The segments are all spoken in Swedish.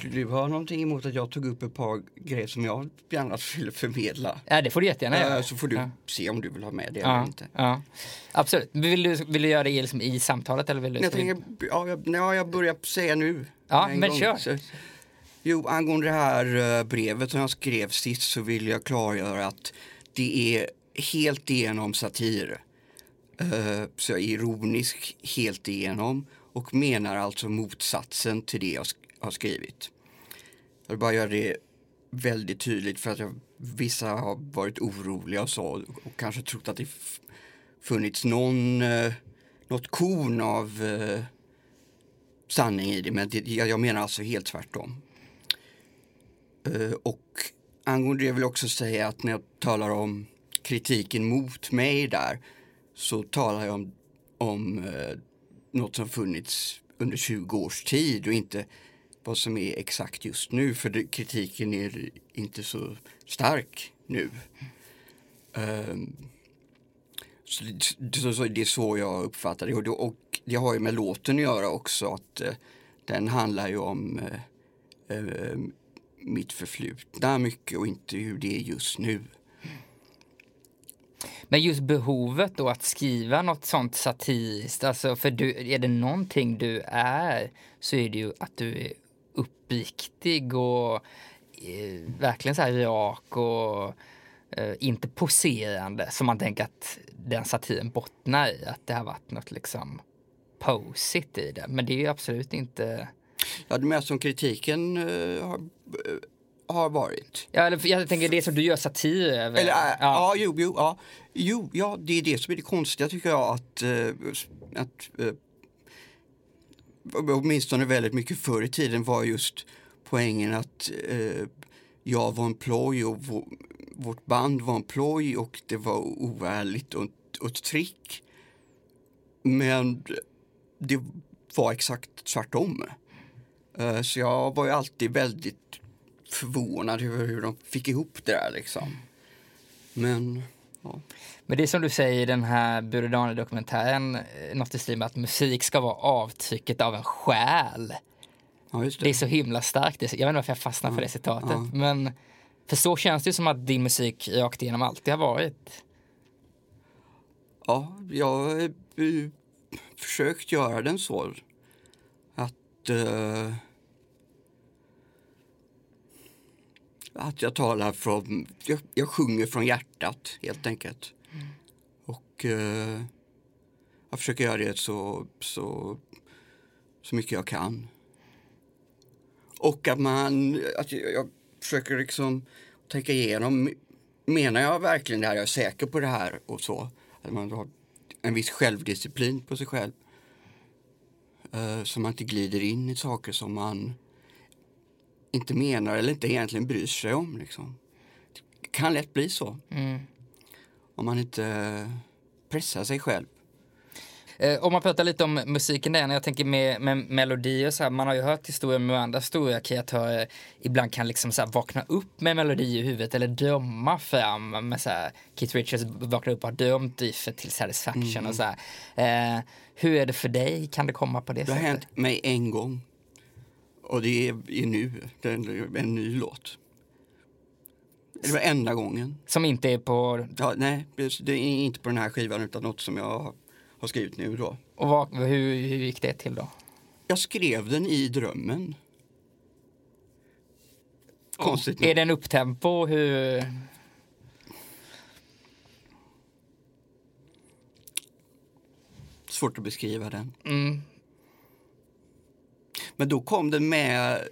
Skulle du ha någonting emot att jag tog upp ett par grejer som jag gärna skulle förmedla? Ja, det får du jättegärna Eh, göra. Så får du Ja. se om du vill ha med det eller Ja, inte. ja. Absolut. Vill du, vill du göra det liksom i samtalet eller vill du? Jag tänker, ja, jag, ja, jag börjar säga nu. Ja, En men gång. kör. Så, jo, angående det här eh, brevet som jag skrev sist så vill jag klargöra att det är helt igenom satir. Eh, så jag är ironisk helt igenom och menar alltså motsatsen till det jag sk- har skrivit. Jag vill bara göra det väldigt tydligt för att jag, vissa har varit oroliga och så och kanske trott att det funnits någon, eh, något korn av eh, sanning i det, men det, jag, jag menar alltså helt tvärtom. Eh, och angående det vill jag också säga att när jag talar om kritiken mot mig där så talar jag om, om eh, något som funnits under 20 års tid och inte vad som är exakt just nu för det, kritiken är inte så stark nu. Um, så det, så, så, det är så jag uppfattar det och, det och det har ju med låten att göra också att uh, den handlar ju om uh, uh, mitt förflutna mycket och inte hur det är just nu. Men just behovet då att skriva något sånt satiriskt, alltså för du, är det någonting du är så är det ju att du är uppriktig och eh, verkligen så här rak och eh, inte poserande som man tänker att den satiren bottnar i, att det har varit något liksom posigt i det. Men det är ju absolut inte Ja, det är som kritiken eh, har, har varit. Ja, eller, jag tänker det som du gör satir över. Eller, ja. ja, jo, jo, ja. jo, ja, det är det som är det konstiga tycker jag att, eh, att åtminstone väldigt mycket förr i tiden var just poängen att eh, jag var en ploj och vår, vårt band var en ploj och det var oärligt och, och ett trick. Men det var exakt tvärtom. Eh, så jag var ju alltid väldigt förvånad över hur de fick ihop det där liksom. Men, ja. Men det är som du säger i den här Buridani-dokumentären, eh, något i stil med att musik ska vara avtrycket av en själ. ja det. Det är så himla starkt. Jag vet inte varför jag fastnar för det citatet. ja. Men för så känns det som att din musik rakt igenom alltid har varit. Ja, jag har försökt göra den så. Att, eh, att jag talar från, jag, jag sjunger från hjärtat helt enkelt. Och eh, jag försöker göra det så, så, så mycket jag kan. Och att man, att jag, jag försöker liksom tänka igenom, menar jag verkligen det här, jag är säker på det här och så. Att man har en viss självdisciplin på sig själv. Eh, så man inte glider in i saker som man inte menar eller inte egentligen bryr sig om. Liksom. Det kan lätt bli så. Om man inte eh, pressar sig själv. Eh, om man pratar lite om musiken där, när jag tänker med, med melodier så här, man har ju hört historier med andra stora kreatörer ibland kan liksom så här vakna upp med melodi i huvudet eller drömma fram med så här, Keith Richards vaknar upp och har drömt riffet till Satisfaction och så här. Eh, hur är det för dig? Kan det komma på det, Det har sättet? hänt mig en gång. Och det är, är nu. Det är en, ny låt. Det var enda gången. Som inte är på, Ja, nej, det är inte på den här skivan utan något som jag har skrivit nu då. och vad, hur, hur gick det till då? Jag skrev den i drömmen. Konstigt Är nog. den upptempo? Hur... Svårt att beskriva den. Mm. Men då kom den med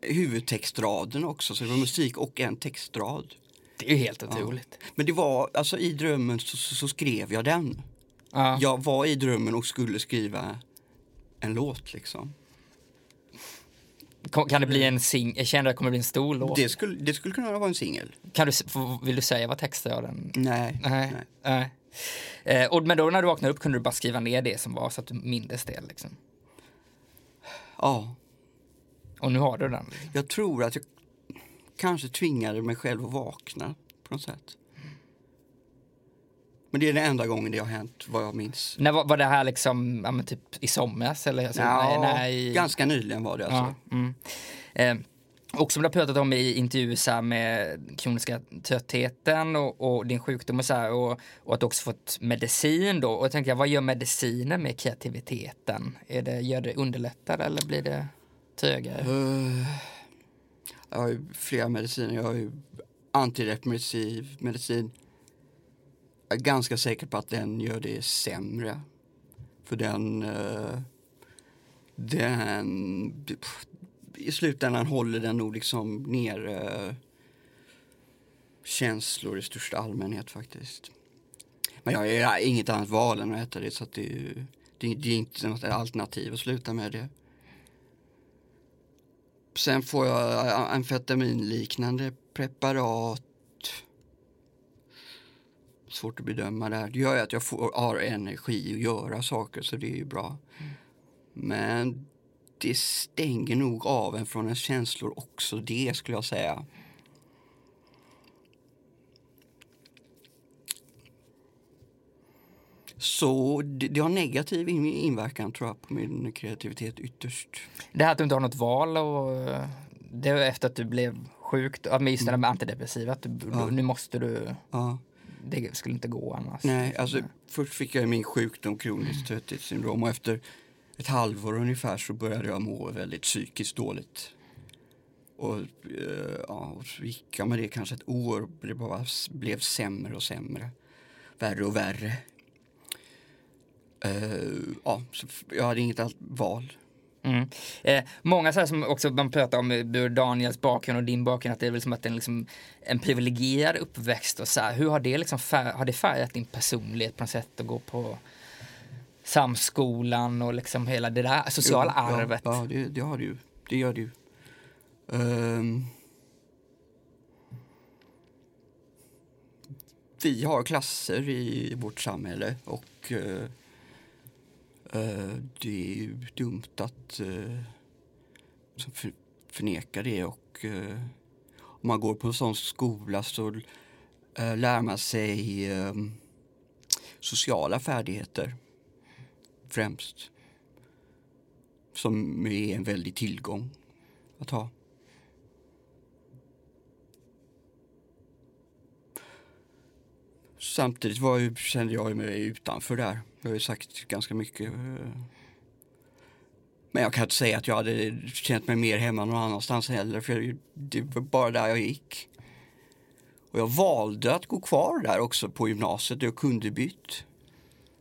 huvudtextraden också, så det var musik och en textrad. Det är ju helt otroligt. Men det var, alltså i drömmen så, så, så skrev jag den. Ja. Jag var i drömmen och skulle skriva en låt liksom. Kan det bli en sing... Jag känner att det kommer bli en stor låt. Det skulle, det skulle kunna vara en singel. Du, vill du säga vad texten är? Den? Nej. Nej. Nej. Eh, och, men då när du vaknade upp kunde du bara skriva ner det som var så att du mindes det. Liksom. Ja, Och nu har du den. jag tror att jag kanske tvingade mig själv att vakna på något sätt. Men det är den enda gången det har hänt, vad jag minns. När var, var det här liksom, ja, typ i somras eller? Alltså, Ja, nej, nej. Ganska nyligen var det alltså. Ja, mm. eh, och som du har pratat om i intervjuer så här med kroniska tröttheten och, och din sjukdom och så här och, och att du också fått medicin då. Och jag tänkte jag, vad gör medicinen med kreativiteten? Är det, gör det underlättare eller blir det trögare? Uh, jag har ju flera mediciner. Jag har ju antidepressiv medicin. Jag är ganska säker på att den gör det sämre. För den... Uh, den i slutändan håller den nog liksom ner eh, känslor i största allmänhet faktiskt. Men jag har inget annat val än att äta det så att det, är det, det är inte något alternativ att sluta med det. Sen får jag amfetaminliknande preparat. Svårt att bedöma det här. Det gör ju att jag får, har energi att göra saker så det är ju bra. Men det stänger nog av en från ens känslor också det skulle jag säga. Så det, det har negativ in- inverkan tror jag på min kreativitet ytterst. Det här att du inte har något val och det är efter att du blev sjuk, just det där med antidepressiva, att du, Ja. nu måste du, Ja. det skulle inte gå annars. Nej, alltså först fick jag min sjukdom kroniskt trötthetssyndrom och efter ett halvår ungefär så började jag må väldigt psykiskt dåligt. Och, eh, ja, och så gick jag med det kanske ett år och det bara blev sämre och sämre. Värre och värre. Uh, ja, så jag hade inget allt val. Mm. Eh, många så här som också man pratar om eh, Bur Daniels bakgrund och din bakgrund, att det är väl som att det är liksom en privilegierad uppväxt och så här. Hur har det liksom fär, har det färgat din personlighet på något sätt att gå på samskolan och liksom hela det där sociala Jo, arvet? Ja, ja det, det har ju. Det gör ju. Ehm. vi har klasser i vårt samhälle och eh, eh, det är ju dumt att uh, för, förneka det och om man går på en sån skola så lär man sig eh, sociala färdigheter främst som är en väldig tillgång att ha. Samtidigt var ju, kände jag mig utanför där. Jag har ju sagt ganska mycket. Eh, men jag kan inte säga att jag hade känt mig mer hemma någon annanstans heller. För det var bara där jag gick. Och jag valde att gå kvar där också på gymnasiet. Jag kunde bytt.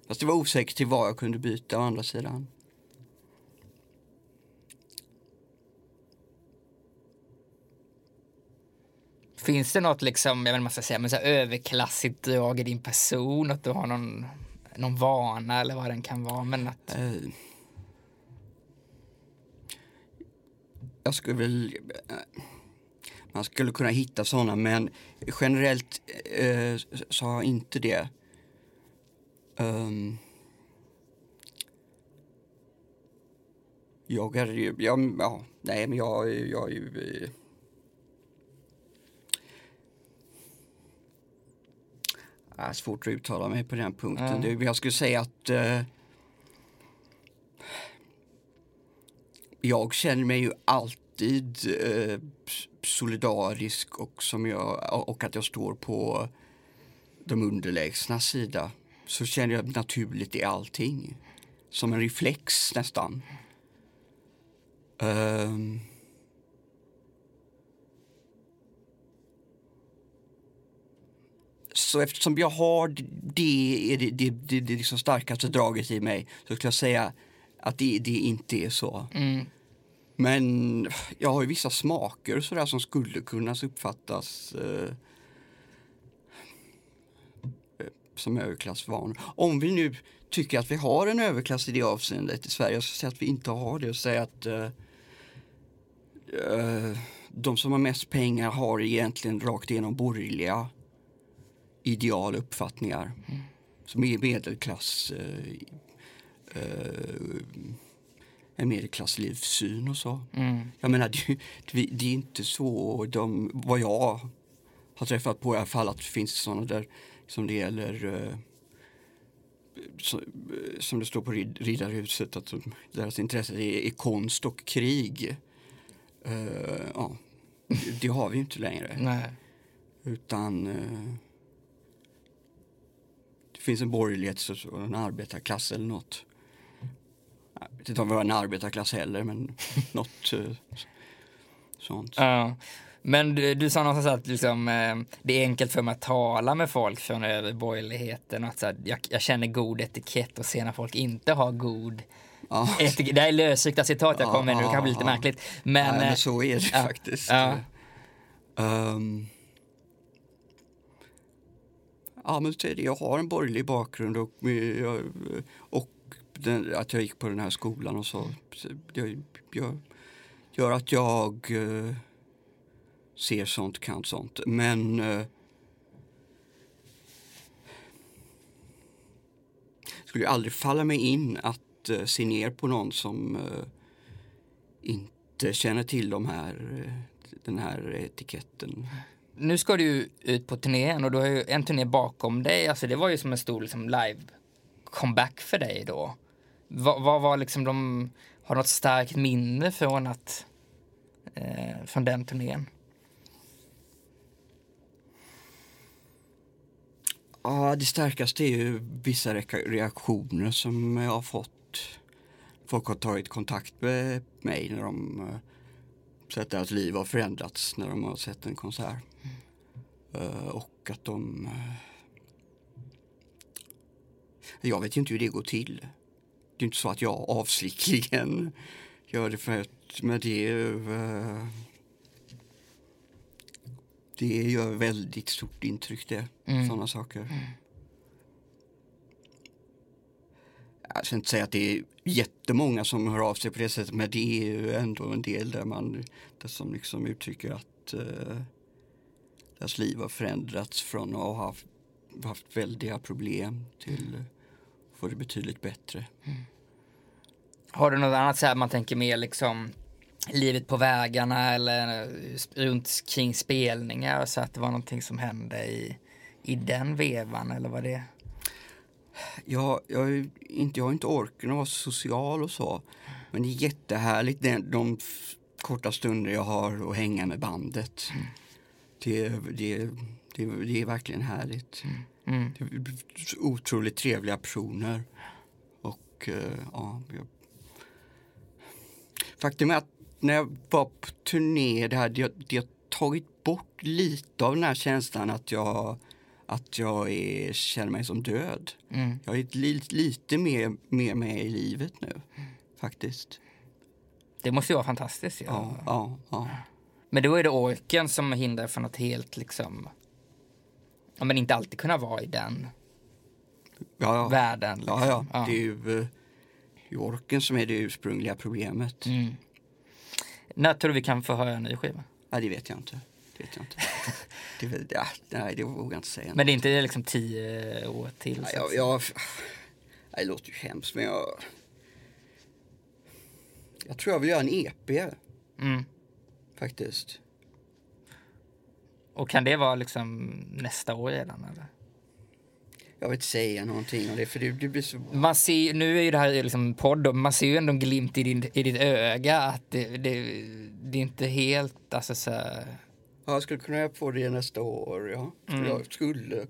Fast det var osäkert till vad jag kunde byta å andra sidan. Finns det något liksom, jag vet inte vad man ska säga, men så här överklassigt drag i din person? Att du har någon, någon vana eller vad den kan vara? Men att, Eh, jag skulle väl... eh, Man skulle kunna hitta sådana men generellt eh, så har jag inte det. Ehm, jag är ju... Jag, ja, nej, men jag, jag är ju... eh, är svårt att uttala mig på den punkten. Det, jag skulle säga att eh, jag känner mig ju alltid eh, solidarisk och, som jag, och att jag står på de underlägsna sida. Så känner jag naturligt i allting. Som en reflex nästan. Ehm. så eftersom jag har det, det, det, det, det liksom starkaste draget i mig så skulle jag säga att det, det inte är så. Mm. Men jag har ju vissa smaker sådär som skulle kunna uppfattas eh, som överklassvanor. Om vi nu tycker att vi har en överklass i det avseendet i Sverige, jag ska säga att vi inte har det och säga att eh, de som har mest pengar har egentligen rakt igenom borgerliga ideal uppfattningar mm. som är medelklass eh, eh, en medelklasslivssyn och så. Mm. Jag menar, det, det, det, är inte så, de, vad jag har träffat på i alla fall, att det finns sådana där som det gäller eh, så, som det står på rid, Riddarhuset, att de, deras intresse är, är, konst och krig. Uh, ja, det, har vi inte längre. Nej. Utan uh, det finns en borgerlighet och en arbetarklass eller något. Jag vet inte om vi har en arbetarklass heller, men något uh, sånt. Ja. Men du, du sa någonstans att liksom, eh, det är enkelt för mig att tala med folk från över borgerligheten. Att, så här, jag, jag, känner god etikett och ser när folk inte har god ja. etikett. Det här är lösryckta citat jag kommer med nu, det kan bli lite märkligt. Men, Nej, men så är det ja, faktiskt. Ja. Um, ja, men jag har en borgerlig bakgrund och, och den, att jag gick på den här skolan och så. Det gör, gör att jag ser sånt, kan sånt. Men Eh, skulle ju aldrig falla mig in att eh, se ner på någon som eh, inte känner till de här, eh, den här etiketten. Nu ska du ut på turnén och du har ju en turné bakom dig. Alltså det var ju som en stor liksom, live comeback för dig då. Vad, vad var liksom de, har något starkt minne från att, eh, från den turnén? Ja, det starkaste är ju vissa reaktioner som jag har fått. Folk har tagit kontakt med mig när de eh, sett att deras liv har förändrats när de har sett en konsert. Mm. Och att de... Eh, jag vet inte hur det går till. Det är inte så att jag avsiktligen gör det för att... Men det uh, det gör väldigt stort intryck det, mm. sådana saker. Mm. Jag ska inte säga att det är jättemånga som hör av sig på det sättet men det är ju ändå en del där man där som liksom uttrycker att uh, deras liv har förändrats från att ha haft, haft väldiga problem till att få det betydligt bättre. Mm. Har du något annat så här man tänker mer liksom livet på vägarna eller runt kring spelningar så att det var någonting som hände i, i den vevan eller vad det? Ja, jag, är inte, jag har inte orken att vara social och så. Men det är jättehärligt de, de korta stunder jag har att hänga med bandet. Mm. Det, det, det, det, är verkligen härligt. Mm. Mm. Det är otroligt trevliga personer. Och uh, ja, jag... Faktum är att när jag var på turné det hade jag, jag tagit bort lite av den här känslan att jag, att jag är, känner mig som död. Mm. Jag är li, lite mer, mer med i livet nu, faktiskt. Det måste ju vara fantastiskt. Ja. Ja, ja, ja. Men då är det orken som hindrar från att helt liksom, ja men inte alltid kunna vara i den ja, världen. Liksom. Ja, ja, ja. Det är ju orken som är det ursprungliga problemet. Mm. När tror du vi kan få höra en ny skiva? Ja, det vet jag inte. Det vet jag inte. det, ja, nej, det vågar jag inte säga. Men det är inte liksom tio år till? Ja, jag, jag, det låter ju hemskt, men jag... Jag tror jag vill göra en EP. Mm. Faktiskt. Och kan det vara liksom nästa år redan eller? jag vill inte säga någonting om det för det du blir så... Man ser, nu är ju det här liksom podd, man ser ju ändå en glimt i, din, i ditt öga att det, det, det är inte helt, alltså så här... Ja, jag skulle kunna göra på det nästa år, ja. Mm. Jag skulle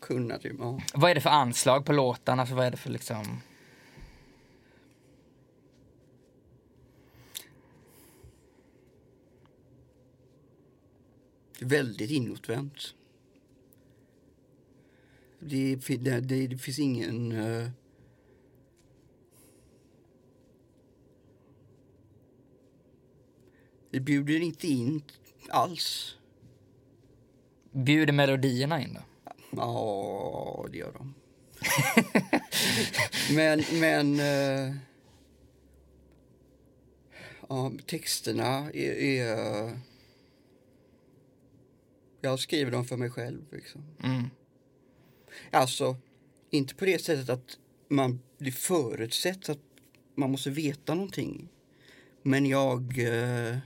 kunna typ, ja. Vad är det för anslag på låtarna? För vad är det för liksom... Väldigt inåtvänt. Det, det, det, det finns ingen... Uh, det bjuder inte in alls. Bjuder melodierna in då? Ja, det gör de. men men uh, ja, texterna är, är jag skriver dem för mig själv. Liksom. Mm. Alltså, inte på det sättet att man blir förutsätts att man måste veta någonting. Men jag eh,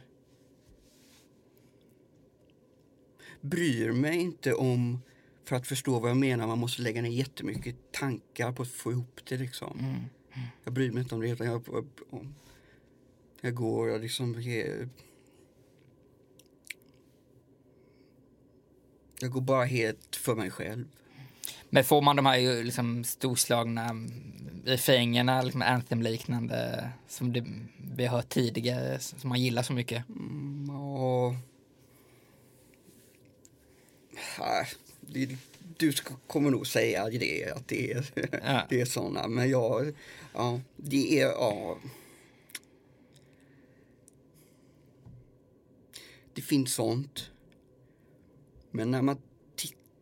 bryr mig inte om, för att förstå vad jag menar, man måste lägga ner jättemycket tankar på att få ihop det. Liksom. Mm. Mm. Jag bryr mig inte om det. Utan jag, jag, jag går, jag liksom... Jag, jag går bara helt för mig själv. Men får man de här liksom storslagna refrängerna, liksom anthem-liknande, som det, vi har hört tidigare, som man gillar så mycket? Mm, och... Du kommer nog säga det, att det är, ja. det är såna. Men jag, ja, det är, ja. Det finns sånt. Men när man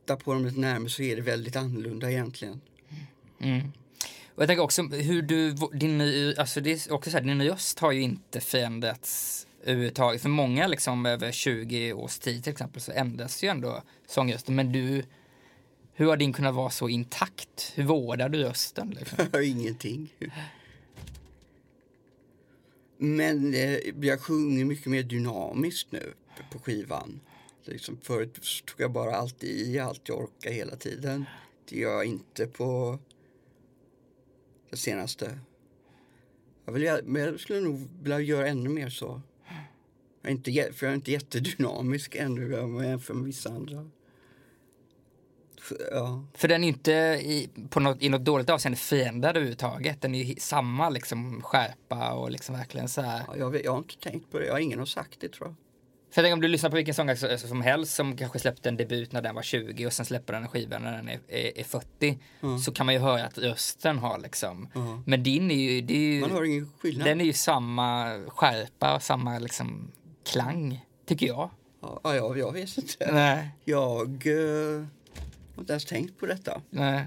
tittar på dem lite närmare så är det väldigt annorlunda egentligen. Mm. Och jag tänker också hur du, din, alltså det är också så här, din röst har ju inte förändrats överhuvudtaget. För många liksom över 20 års tid till exempel så ändras ju ändå sångrösten. Men du, hur har din kunnat vara så intakt? Hur vårdar du rösten? Liksom? Ingenting. Men eh, jag sjunger mycket mer dynamiskt nu på skivan. Liksom förut tog jag bara alltid i allt jag orkade hela tiden. Det gör jag inte på det senaste. Jag, vill, men jag skulle nog vilja göra ännu mer så. Jag är inte, för jag är inte jättedynamisk ännu om jag jämför med vissa andra. Ja. För den är inte i, på något, i något dåligt avseende förändrad överhuvudtaget. Den är ju samma liksom skärpa och liksom verkligen så här. Ja, jag, jag har inte tänkt på det. Jag har ingen har sagt det tror jag. För jag tänker om du lyssnar på vilken sångare som helst som kanske släppte en debut när den var 20 och sen släpper den en skiva när den är, är, är 40 mm. så kan man ju höra att rösten har liksom. Mm. Men din är ju, det är ju, Man hör ingen skillnad. Den är ju samma skärpa och samma liksom klang, tycker jag. Ja, jag, jag vet inte. Nej. Jag uh, har inte ens tänkt på detta. Nej.